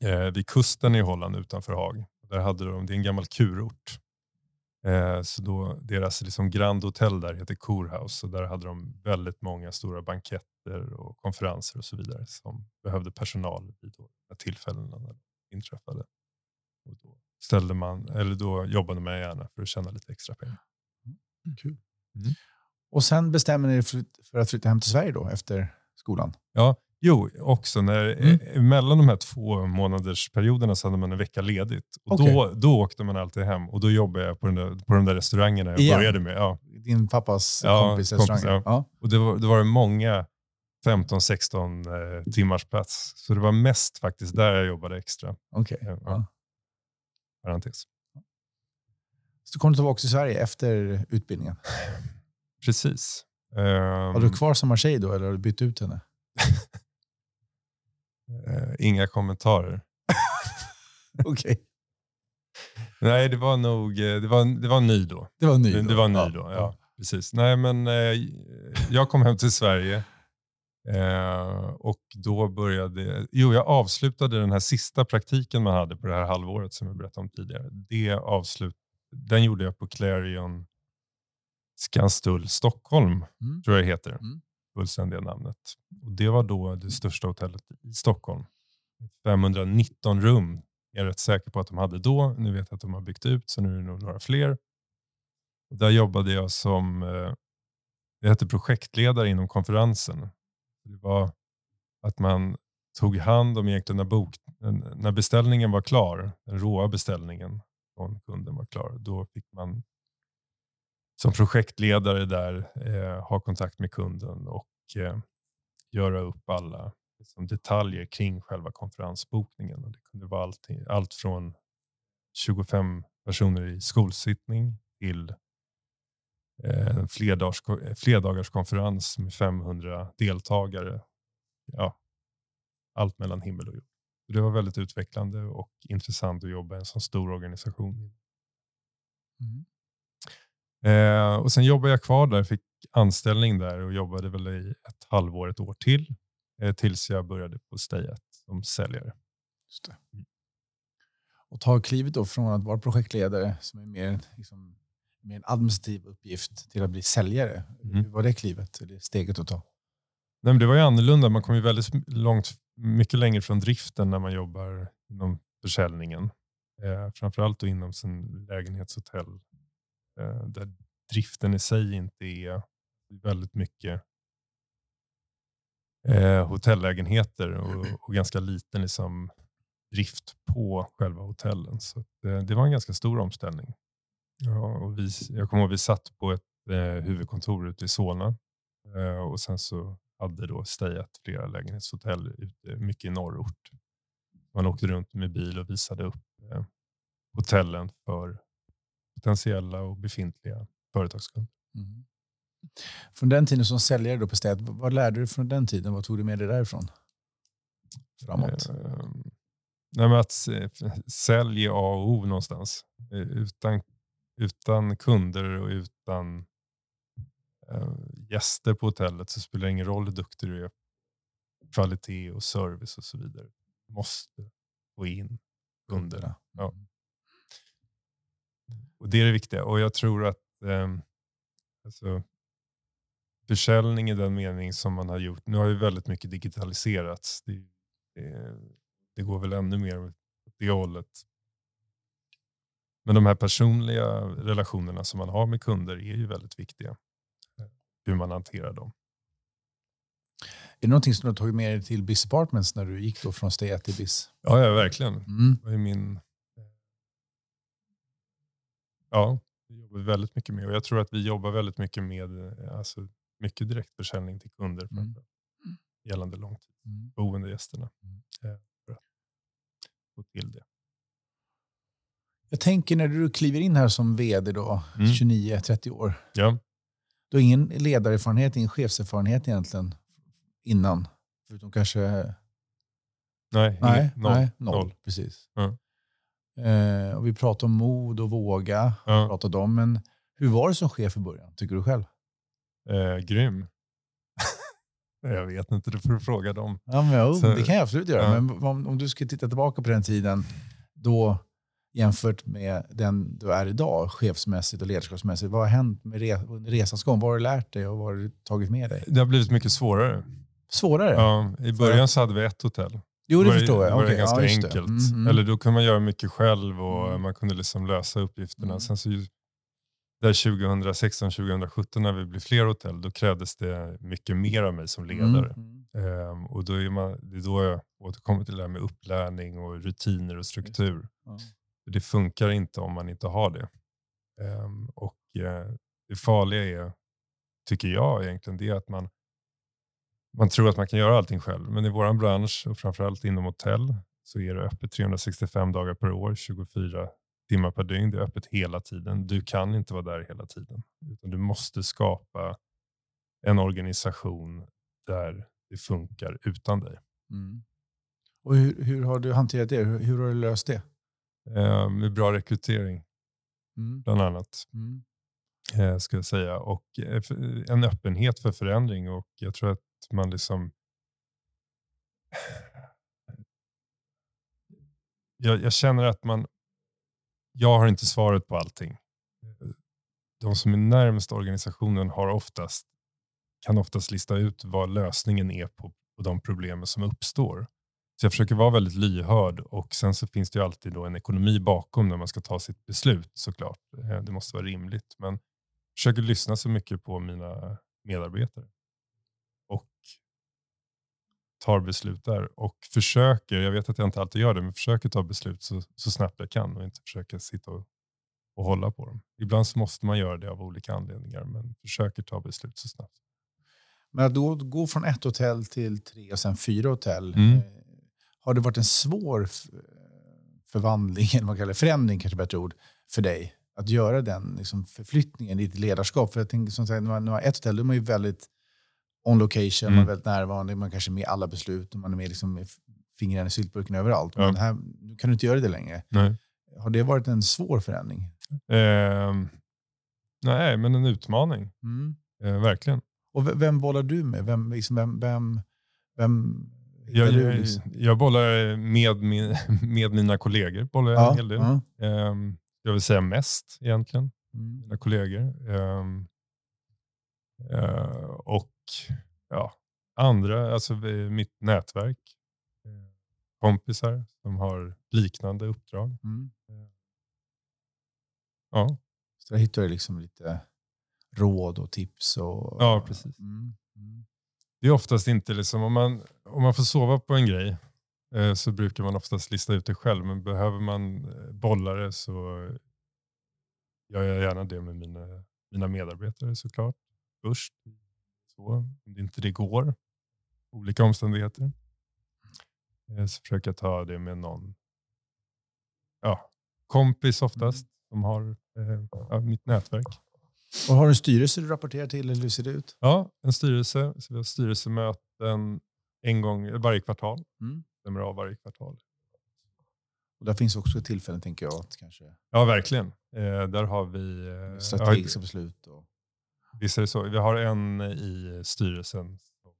eh, vid kusten i Holland utanför Haag. Där hade de, det är en gammal kurort. Eh, så då, deras liksom Grand Hotel där heter Kurhaus och där hade de väldigt många stora banketter och konferenser och så vidare som behövde personal vid de tillfällena när det inträffade. Och då, ställde man, eller då jobbade man gärna för att tjäna lite extra pengar. Kul. Mm. Och sen bestämmer ni er för att flytta hem till Sverige då efter skolan? Ja, jo, också när, Mm. eh, mellan de här två månaders perioderna så hade man en vecka ledigt. Och Okej. då, då åkte man alltid hem och då jobbade jag på, den där, på de där restaurangerna jag Igen? började med. Ja. Din pappas Ja, kompis restaurang? ja. Och det var, det var många 15-16 eh, timmars plats. Så det var mest faktiskt där jag jobbade extra. Okej. Ja. Ja. Parentes. Så kom du tillbaka till Sverige efter utbildningen? Precis. Var Um, du kvar som tjej då eller har du bytt ut henne? (laughs) eh, inga kommentarer. (laughs) Okej. Nej, det var nog eh, det var, det var ny då. Det var ny Det, då? det var ny då, ja. Precis. Nej, men eh, jag kom hem till Sverige eh, och då började... Jo, jag avslutade den här sista praktiken man hade på det här halvåret som jag berättade om tidigare. Det avslut, den gjorde jag på Clarion Skanstull Stockholm, Mm. tror jag det heter. Mm. Fullständiga namnet. Och det var då det största hotellet i Stockholm. 519 rum. Jag är rätt säker på att de hade då. Nu vet jag att de har byggt ut, så nu är det nog några fler. Och där jobbade jag som eh, det hette projektledare inom konferensen. Det var att man tog hand om egentligen när, bok, när beställningen var klar, den råa beställningen från kunden var klar, då fick man som projektledare där eh, ha kontakt med kunden och eh, göra upp alla liksom, detaljer kring själva konferensbokningen. Och det kunde vara allting, allt från 25 personer i skolsittning till eh, en flerdagars, eh, flerdagarskonferens med 500 deltagare. Ja, allt mellan himmel och jord. Det var väldigt utvecklande och intressant att jobba i en så stor organisation. Mm. Eh, och sen jobbade jag kvar där, fick anställning där och jobbade väl i ett halvår, ett år till. Eh, tills jag började på Stayat som säljare. Just det. Och ta klivet då från att vara projektledare som är mer, liksom, mer en administrativ uppgift till att bli säljare. Mm. Hur var det klivet, eller steget att ta? Nej, men det var ju annorlunda. Man kom ju väldigt långt, mycket längre från driften när man jobbar inom försäljningen. Eh, framförallt då inom sin lägenhetshotell. Eh, där driften i sig inte är väldigt mycket eh, hotellägenheter och, och ganska liten liksom, drift på själva hotellen. Så att, eh, det var en ganska stor omställning. Ja, och vi, jag kommer ihåg vi satt på ett eh, huvudkontor ute i Solna eh, och sen så hade då stayat flera lägenhetshotell ute, mycket i norrort. Man åkte runt med bil och visade upp hotellen för potentiella och befintliga företagskunder. Mm. Från den tiden som säljare då på Städ, vad lärde du från den tiden? Vad tog du med dig därifrån? Framåt. Eh, nej, men att sälj är A och O någonstans. Eh, Utan, utan kunder och utan eh, gäster på hotellet så spelar det ingen roll hur duktig du är kvalitet och service och så vidare. Du måste få in kunder. Ja. Mm. Och Det är det viktiga. Och jag tror att eh, alltså, försäljning i den mening som man har gjort. Nu har ju väldigt mycket digitaliserats. Det, det, det går väl ännu mer åt det hållet. Men de här personliga relationerna som man har med kunder är ju väldigt viktiga. Hur man hanterar dem. Är det någonting som du har tagit med dig till BIS Apartments när du gick då från Stay till BIS? Ja, ja verkligen. Mm. Det var min... Ja, det jobbar vi väldigt mycket med. Och jag tror att vi jobbar väldigt mycket med eh, alltså, mycket direktförsäljning till kunder Mm. gällande Mm. långtidsboende gästerna. Mm. Eh, för att få tänker när du kliver in här som vd då, Mm. 29-30 år. Ja. Du har ingen ledarerfarenhet, ingen chefserfarenhet egentligen innan. Förutom kanske... Nej, Nej, noll. nej, noll. noll. Precis. Ja. Eh, och vi pratar om mod och våga. Ja. Pratade om, men hur var det som chef i början, tycker du själv? Eh, grym. (laughs) jag vet inte, det får du fråga dem. Ja, men, jo, Så- det kan jag absolut göra. Ja. Men om, om du skulle titta tillbaka på den tiden, då jämfört med den du är idag, chefsmässigt och ledarskapsmässigt. Vad har hänt med re, under resans gång? Vad har du lärt dig och vad har du tagit med dig? Det har blivit mycket svårare. Svårare? Ja, I början så hade vi ett hotell. Jo, det Då var förstår jag. Var det Okej, ganska ja, det. enkelt. Mm, mm. Eller då kunde man göra mycket själv och Mm. man kunde liksom lösa uppgifterna. Mm. Sen så där 2016-2017 när vi blev fler hotell, då krävdes det mycket mer av mig som ledare. Mm, mm. Ehm, och då är man, det är då jag återkommer till det här med upplärning och rutiner och struktur. Det funkar inte om man inte har det. Ehm, och eh, det farliga är, tycker jag egentligen, det är att man, man tror att man kan göra allting själv. Men i vår bransch, och framförallt inom hotell, så är det öppet 365 dagar per år, 24 timmar per dygn. Det är öppet hela tiden. Du kan inte vara där hela tiden. Utan du måste skapa en organisation där det funkar utan dig. Mm. Och hur, hur har du hanterat det? Hur, hur har du löst det? Eh, med bra rekrytering Mm. bland annat. Mm. eh, ska jag säga. Och eh, en öppenhet för förändring och jag tror att man liksom jag, jag känner att man jag har inte svaret på allting. De som är närmast organisationen har oftast kan oftast lista ut vad lösningen är på, på de problemen som uppstår. Så jag försöker vara väldigt lyhörd och sen så finns det ju alltid då en ekonomi bakom när man ska ta sitt beslut såklart. Eh, det måste vara rimligt. Men försöker lyssna så mycket på mina medarbetare. Tar beslut där. Och försöker, jag vet att jag inte alltid gör det, men försöker ta beslut så, så snabbt jag kan och inte försöka sitta och, och hålla på dem. Ibland så måste man göra det av olika anledningar, men försöker ta beslut så snabbt. Men att då gå från ett hotell till tre och sen fyra hotell. Mm. Eh, har det varit en svår förvandling, eller man kallar det, förändring kanske bättre ord, för dig? Att göra den liksom, förflyttningen i ditt ledarskap. För jag tänker, som sagt, när man har ett hotell då är man ju väldigt on location, man är Mm. väldigt närvarande, man kanske är med i alla beslut och man är med liksom med fingrarna i syltburken överallt. Ja. Men här, nu kan du inte göra det längre. Nej. Har det varit en svår förändring? Ehm, nej, men en utmaning. Mm. Eh, verkligen. Och vem bollar du med? Vem, liksom, vem, vem, vem Jag, du, liksom? jag bollar med, min, (laughs) med mina kollegor. Bollar jag en hel del. ja. Ehm, jag vill säga mest egentligen. Mm. mina kollegor. Eh, och ja, andra, alltså mitt nätverk. Eh, kompisar som har liknande uppdrag. Mm. Ja, Så där hittar du liksom lite råd och tips. Och, Ja, precis. Mm. Mm. det är oftast inte liksom, om man, om man får sova på en grej eh, så brukar man oftast lista ut det själv. Men behöver man eh, bolla det så gör jag gärna det med mina, mina medarbetare såklart. Först. Så, om det inte det går. Olika omständigheter. Eh, Så försöker jag ta det med någon ja, kompis oftast. Som har eh, ja, mitt nätverk. Och har du en styrelse du rapporterar till eller hur ser det ut? Ja, en styrelse. Så vi har styrelsemöten en gång varje kvartal. Mm. Stämmer av varje kvartal. Och där finns också tillfällen tänker jag att kanske Ja, verkligen. Eh, där har vi... Eh, strategiska beslut. Och, ja, visst är det så. Vi har en i styrelsen. som,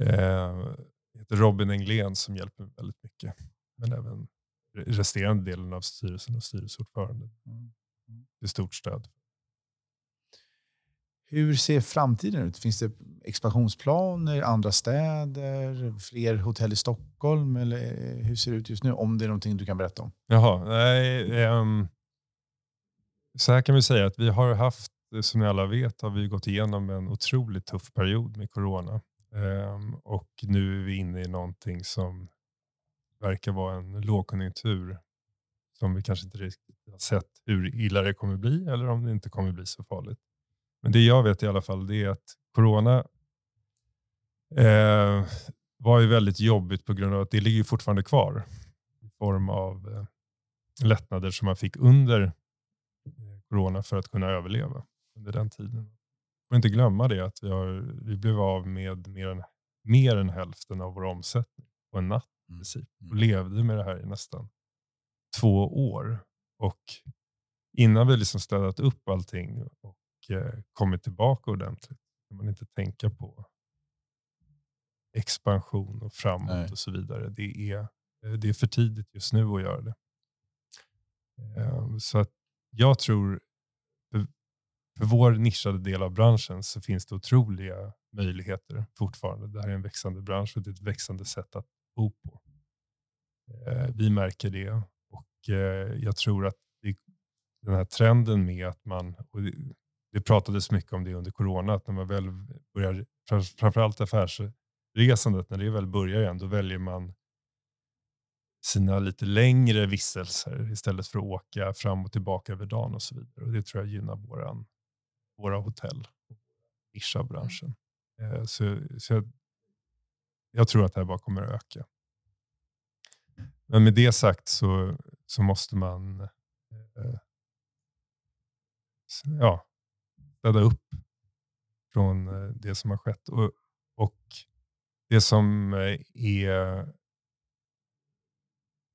Eh, heter Robin Englén som hjälper väldigt mycket. Men även resterande delen av styrelsen och styrelseordföranden. Mm. Till stort stöd. hur ser framtiden ut? Finns det expansionsplaner, andra städer, fler hotell i Stockholm? Eller hur ser det ut just nu? Om det är någonting du kan berätta om. Jaha, nej. ehm, så här kan vi säga att vi har haft, som ni alla vet, har vi gått igenom en otroligt tuff period med corona. Ehm, och nu är vi inne i någonting som verkar vara en lågkonjunktur som vi kanske inte riktigt har sett hur illa det kommer bli eller om det inte kommer bli så farligt. Men det jag vet i alla fall det är att corona eh, var ju väldigt jobbigt på grund av att det ligger fortfarande kvar i form av eh, lättnader som man fick under eh, corona för att kunna överleva under den tiden. får inte glömma det att vi, har, vi blev av med mer än, mer än hälften av vår omsättning på en natt Mm. princip och Mm. levde med det här i nästan två år. Och innan vi liksom städat upp allting och eh, kommit tillbaka ordentligt kan man inte tänka på expansion och framåt Nej. och så vidare. Det är, eh, det är för tidigt just nu att göra det. Eh, Så att jag tror för vår nischade del av branschen så finns det otroliga möjligheter fortfarande. Det här är en växande bransch och det är ett växande sätt att bo på. Eh, vi märker det och eh, jag tror att den här trenden med att man, och det, pratades mycket om det under corona, att när man väl börjar, framförallt affärsresandet, när det väl börjar igen, då väljer man sina lite längre vistelser istället för att åka fram och tillbaka över dagen och så vidare. Och det tror jag gynnar våran, våra hotell och nischa branschen. Eh, Så, så jag, jag tror att det här bara kommer att öka. Men med det sagt så, så måste man eh, ja, städa upp från eh, det som har skett. Och, och det som eh, är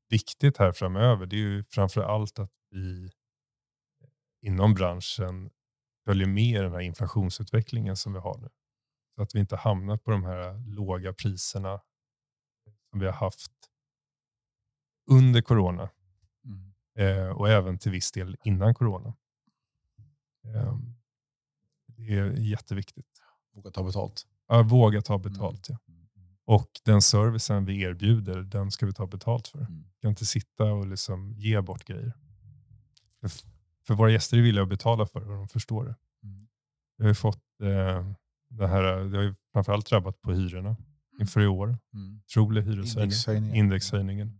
viktigt här framöver det är ju framför allt att vi inom branschen följer med den här inflationsutvecklingen som vi har nu. Så att vi inte hamnar på de här låga priserna som vi har haft under corona Mm. eh, och även till viss del innan corona. Eh, det är jätteviktigt. Våga ta betalt. Ja, våga ta betalt. Ja. Mm. Och den servicen vi erbjuder, den ska vi ta betalt för. Mm. Vi kan inte sitta och liksom ge bort grejer. För, våra gäster är villiga att betala för det och de förstår det. Mm. Vi har ju fått eh, det här, det har ju framförallt drabbat på hyrorna inför i år. Mm. Otrolig hyreshöjning. Indexhöjningen. Indexhöjningen.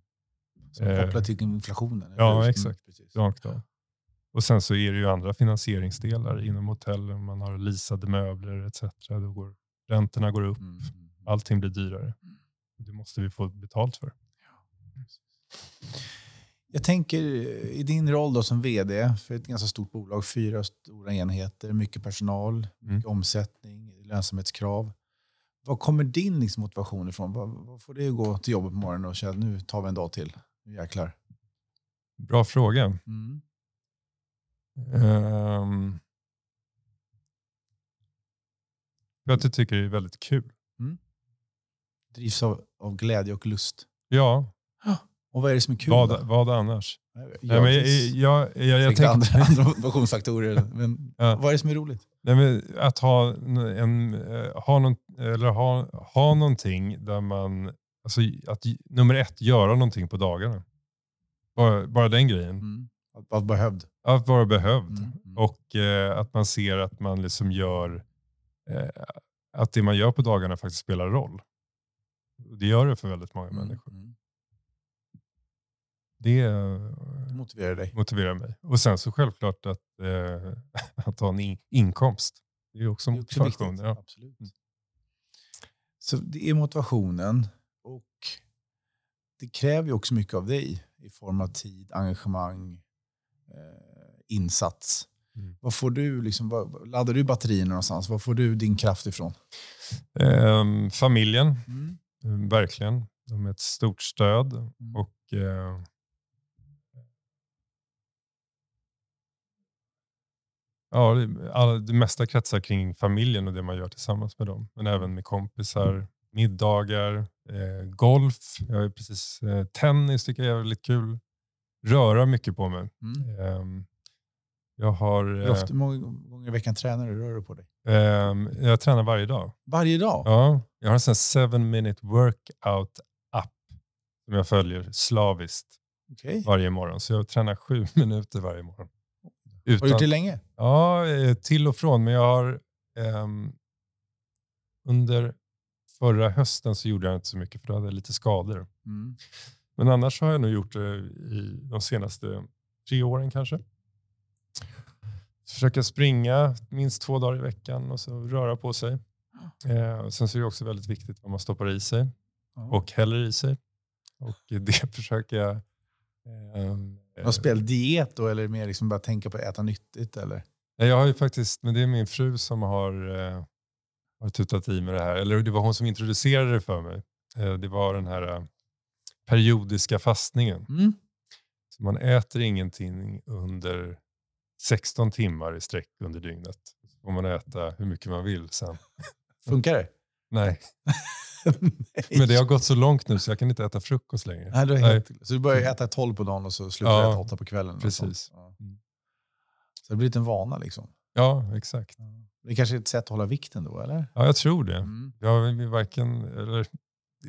Som Eh, kopplat till inflationen. ja, hur? Mm, exakt. precis. Rakt av. Och sen så är det ju andra finansieringsdelar inom hotellen. Man har leasade möbler etc. Då går, räntorna går upp. Mm. Mm. Allting blir dyrare. Det måste vi få betalt för. Jag tänker eh, i din roll då som vd för ett ganska stort bolag, fyra stora enheter, mycket personal, Mm. mycket omsättning, lönsamhetskrav. Var kommer din liksom motivation ifrån? Vad, får att gå till jobbet på morgonen och känna nu tar vi en dag till? Nu jäklar. Bra fråga. Mm. Um, att jag tycker det är väldigt kul. Drivs av, av glädje och lust. Ja, Och vad är det som är kul? vad, då? vad annars? Nej, men jag, jag, jag, jag, tänkte, andra, andra motivationsfaktorer. Men (laughs) Ja. vad är det som är roligt? nej, att ha, en, eh, ha, någon, eller ha, ha någonting där man, alltså, att nummer ett, göra någonting på dagarna. Bara, bara den grejen. Mm. Att vara behövd. Att vara behövd. Mm. Mm. Och eh, att man ser att man liksom gör eh, att det man gör på dagarna faktiskt spelar roll. Det gör det för väldigt många Mm. människor. Mm. Det Det eh, motiverar dig. motiverar mig. Och sen så självklart att, eh, (laughs) att ha en in- inkomst. Det är också motivation. Ja. Absolut. Mm. Så det är motivationen och det kräver ju också mycket av dig i form av tid, engagemang, eh, insats. Mm. Vad får du, liksom, vad, laddar du batterierna någonstans? Var får du din kraft ifrån? Ehm, familjen, Mm. eh, verkligen. De är ett stort stöd. Och eh, ja, all, det mesta kretsar kring familjen och det man gör tillsammans med dem. Men även med kompisar, middagar, eh, golf. Jag ju precis, eh, tennis tycker jag är väldigt kul. Röra mycket på mig. Mm. Ehm, jag har... Hur Eh, ofta, många gånger i veckan tränar du? Rör du på dig? ehm, jag tränar varje dag. Varje dag? Ja, jag har en sån seven minute workout app som jag följer slaviskt Okej. varje morgon. Så jag tränar sju (laughs) minuter varje morgon. Har du Utan, gjort det länge? Ja, eh, till och från. Men jag har ehm, under förra hösten så gjorde jag inte så mycket för då hade jag lite skador. Mm. Men annars har jag nog gjort det i de senaste tre åren kanske. Försöka springa minst två dagar i veckan och så röra på sig. Eh, sen så är det också väldigt viktigt vad man stoppar i sig och häller i sig. Och (laughs) det försöker jag Ehm, Har spel diet då eller mer liksom bara tänka på att äta nyttigt? Eller? Jag har ju faktiskt, men det är min fru som har, eh, har tutat i mig det här. Eller det var hon som introducerade det för mig. Eh, det var den här eh, periodiska fastningen. Mm. Så man äter ingenting under 16 timmar i sträck under dygnet. Så får man äta hur mycket man vill sen. (laughs) Funkar det? Nej. (laughs) (laughs) men det har gått så långt nu så jag kan inte äta frukost längre. Nej, det är Nej. helt, Så du börjar äta 12 på dagen och så slutar Ja, du äta 8 på kvällen? precis. Ja. Så det blir lite en vana liksom. Ja, exakt. Det är kanske är ett sätt att hålla vikten då, eller? Ja, jag tror det. Mm. Jag varken, eller,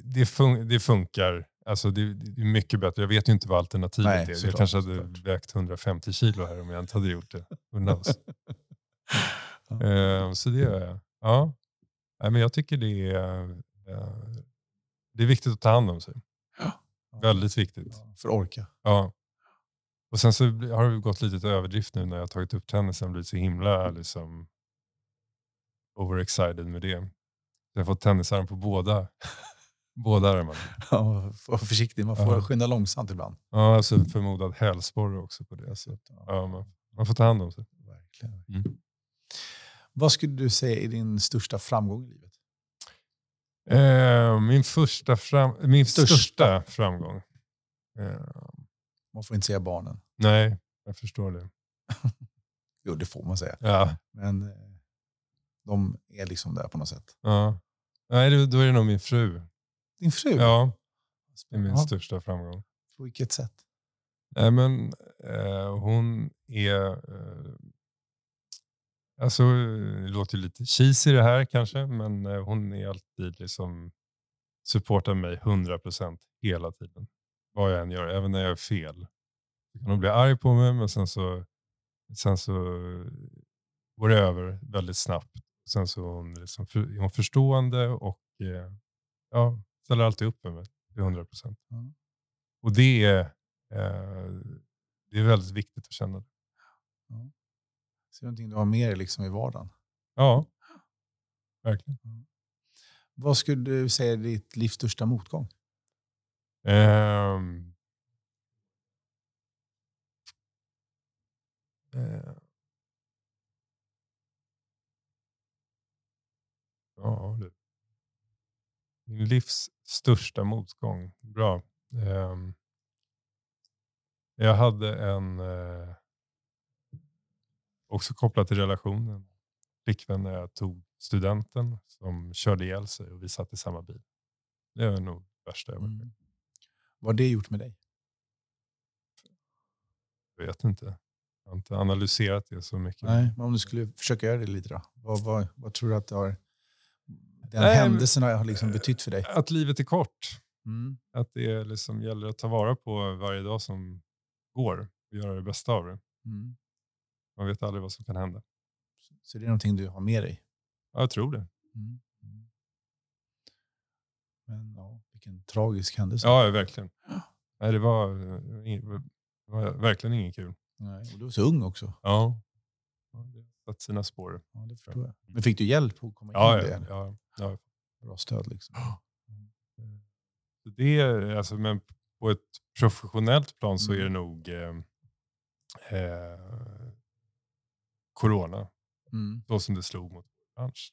det, fun, det funkar. Alltså det, det är mycket bättre. Jag vet ju inte vad alternativet Nej, är. Jag kanske hade såklart. vägt 150 kilo här om jag inte hade gjort det. (laughs) Eh, så det gör jag. Ja. Nej, men jag tycker det är, det är viktigt att ta hand om sig. Ja. Väldigt viktigt. Ja, för orka. Ja. Och sen så har det gått lite till överdrift nu när jag har tagit upp tennisen och blivit så himla liksom, overexcited med det. Jag har fått tennisarm på båda, (laughs) båda armarna. Ja, var försiktig, man får Ja. skynda långsamt ibland. Ja, alltså förmodad hälsporre också på det. Så, ja, man, man får ta hand om sig. Verkligen. Mm. Vad skulle du säga är din största framgång i livet? Eh, min första fram, min Största. största, framgång. Eh, Man får inte säga barnen. nej, jag förstår det. (laughs) Jo, det får man säga. Ja, Men eh, de är liksom där på något sätt. ja. Nej, då- då är det nog min fru. Din fru? Ja, det är min Ja, största framgång. På vilket sätt? Nej, men eh, hon är... Eh, alltså, det låter lite cheesy det här kanske, men eh, hon är alltid liksom supportar mig 100% hela tiden. Vad jag än gör, även när jag gör fel. Hon bli arg på mig, men sen så, sen så går det över väldigt snabbt. Sen så är hon, liksom, är hon förstående och eh, ja, ställer alltid upp med mig till 100%. Mm. Och det är, eh, det är väldigt viktigt att känna. Så det är någonting du har med dig liksom i vardagen. Ja, verkligen. Vad skulle du säga är ditt livs största motgång? Ehm. Eh. Ja, du. Min livs största motgång. Bra. Ehm. Jag hade en, eh, också kopplat till relationen, flickvän när jag tog studenten som körde ihjäl sig och vi satt i samma bil. Det var nog det värsta jag varit. Mm. Vad har det gjort med dig? Jag vet inte. Jag har inte analyserat det så mycket. Nej, men om du skulle försöka göra det lite då? Vad, vad, vad tror du att det har, den Nej, händelsen har liksom betytt för dig? Att livet är kort. Mm. Att det liksom gäller att ta vara på varje dag som går och göra det bästa av det. Mm. Man vet aldrig vad som kan hända. Så det är någonting du har med dig? Ja, jag tror det. Mm. Mm. Men ja, vilken tragisk händelse. Ja, verkligen. (gasps) Nej, det var, eh, var verkligen ingen kul. Nej, och du var så ung också. Ja. Det har satt sina spår. Ja, det förstår jag. Men fick du hjälp att komma in Ja, i ja, det? ja, ja. Bra stöd liksom. (gasps) Det är, alltså, men på ett professionellt plan så är det Mm. nog eh, eh, corona. Mm. Så som det slog mot vår bransch.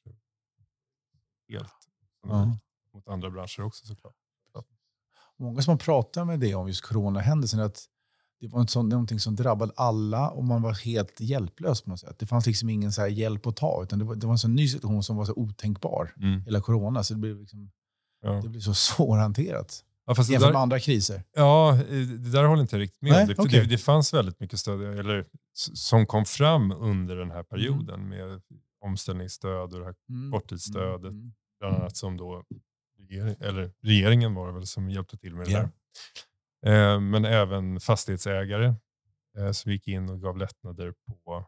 Helt Ja. mot andra branscher också såklart. Många som har pratat med det om just coronahändelsen, att det var sån, någonting som drabbade alla och man var helt hjälplös på något sätt. Det fanns liksom ingen så här hjälp att ta, utan det var, det var en sån ny situation som var så otänkbar. Hela corona, så det blev, liksom, Ja. det blev så (laughs) svårhanterat. Ja, fast det Jämfört med andra kriser. ja, eh, det där håller inte jag riktigt med Nej, om. Det, okej. det, det fanns väldigt mycket stöd eller, som kom fram under den här perioden Mm. med omställningsstöd och det här Mm. korttidsstödet. Mm. bland annat som då eller regeringen var det väl som hjälpte till med det Ja. där. Eh, men även fastighetsägare eh, som gick in och gav lättnader på,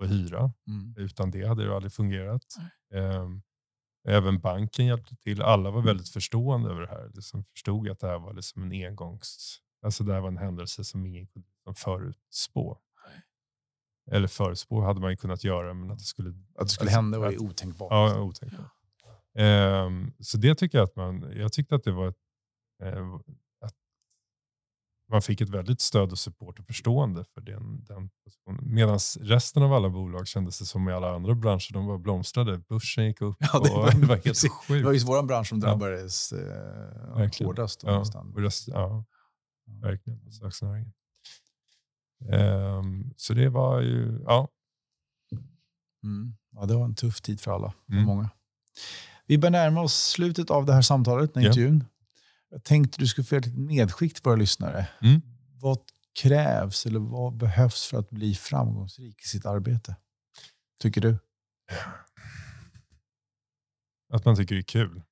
på hyra. Mm. Utan det hade det aldrig fungerat. Eh, även banken hjälpte till. Alla var väldigt förstående över det här. Liksom förstod att det här var liksom en engångs... Alltså det här var en händelse som ingen kunde liksom förutspå. Eller förutspå hade man ju kunnat göra, men att det skulle Att det skulle Alltså, hända var ju att- otänkbart. Ja, otänkbart. Ehm, så det tycker jag att man, jag tyckte att det var ett, eh, att man fick ett väldigt stöd och support och förstående för den, den positionen. Medan resten av alla bolag kändes det som i alla andra branscher, de var blomstrade. Börsen gick upp Ja, det var- (laughs) det var helt sjukt. Det var just vår bransch som Ja. drabbades eh, Verkligen. hårdast. Då, Ja, och rest, ja, verkligen. Besöksnäringen. Ehm, så det var ju, ja. Mm. Ja, det var en tuff tid för alla. För Mm. många. Vi börjar närma oss slutet av det här samtalet, den här Ja. intervjun. Jag tänkte du skulle få ett medskick till våra lyssnare. Mm. Vad krävs eller vad behövs för att bli framgångsrik i sitt arbete? Tycker du? Att man tycker det är kul.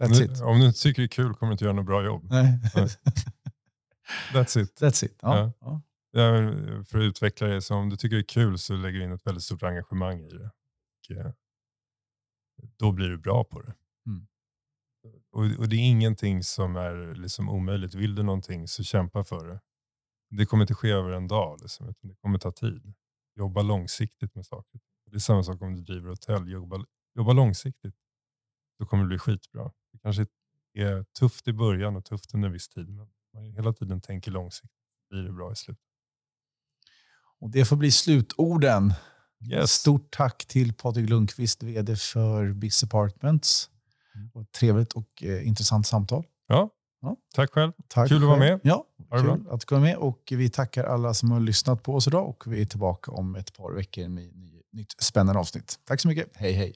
That's Om du- it. Om du inte tycker det är kul kommer du inte göra något bra jobb. Nej. Nej. (laughs) That's it. That's it. Ja. Ja. Ja. För att utveckla det, så om du tycker det är kul så lägger du in ett väldigt stort engagemang i det. Och, eh, då blir du bra på det. Mm. Och, och det är ingenting som är liksom omöjligt. Vill du någonting så kämpa för det. Det kommer inte ske över en dag. Liksom, utan det kommer ta tid. Jobba långsiktigt med saker. Det är samma sak om du driver hotell. Jobba, jobba långsiktigt. Då kommer det bli skitbra. Det kanske är tufft i början och tufft under en viss tid. Men man hela tiden tänker långsiktigt blir det bra i slutet. Och det får bli slutorden. Yes. Stort tack till Patrik Lundqvist, vd för Biz Apartments. Mm. Och ett trevligt och eh, intressant samtal. Ja. Ja. Tack själv. Tack Kul att vara med. Ja, Ha kul att du med. Och vi tackar alla som har lyssnat på oss idag och vi är tillbaka om ett par veckor med ny- nytt spännande avsnitt. Tack så mycket. Hej hej.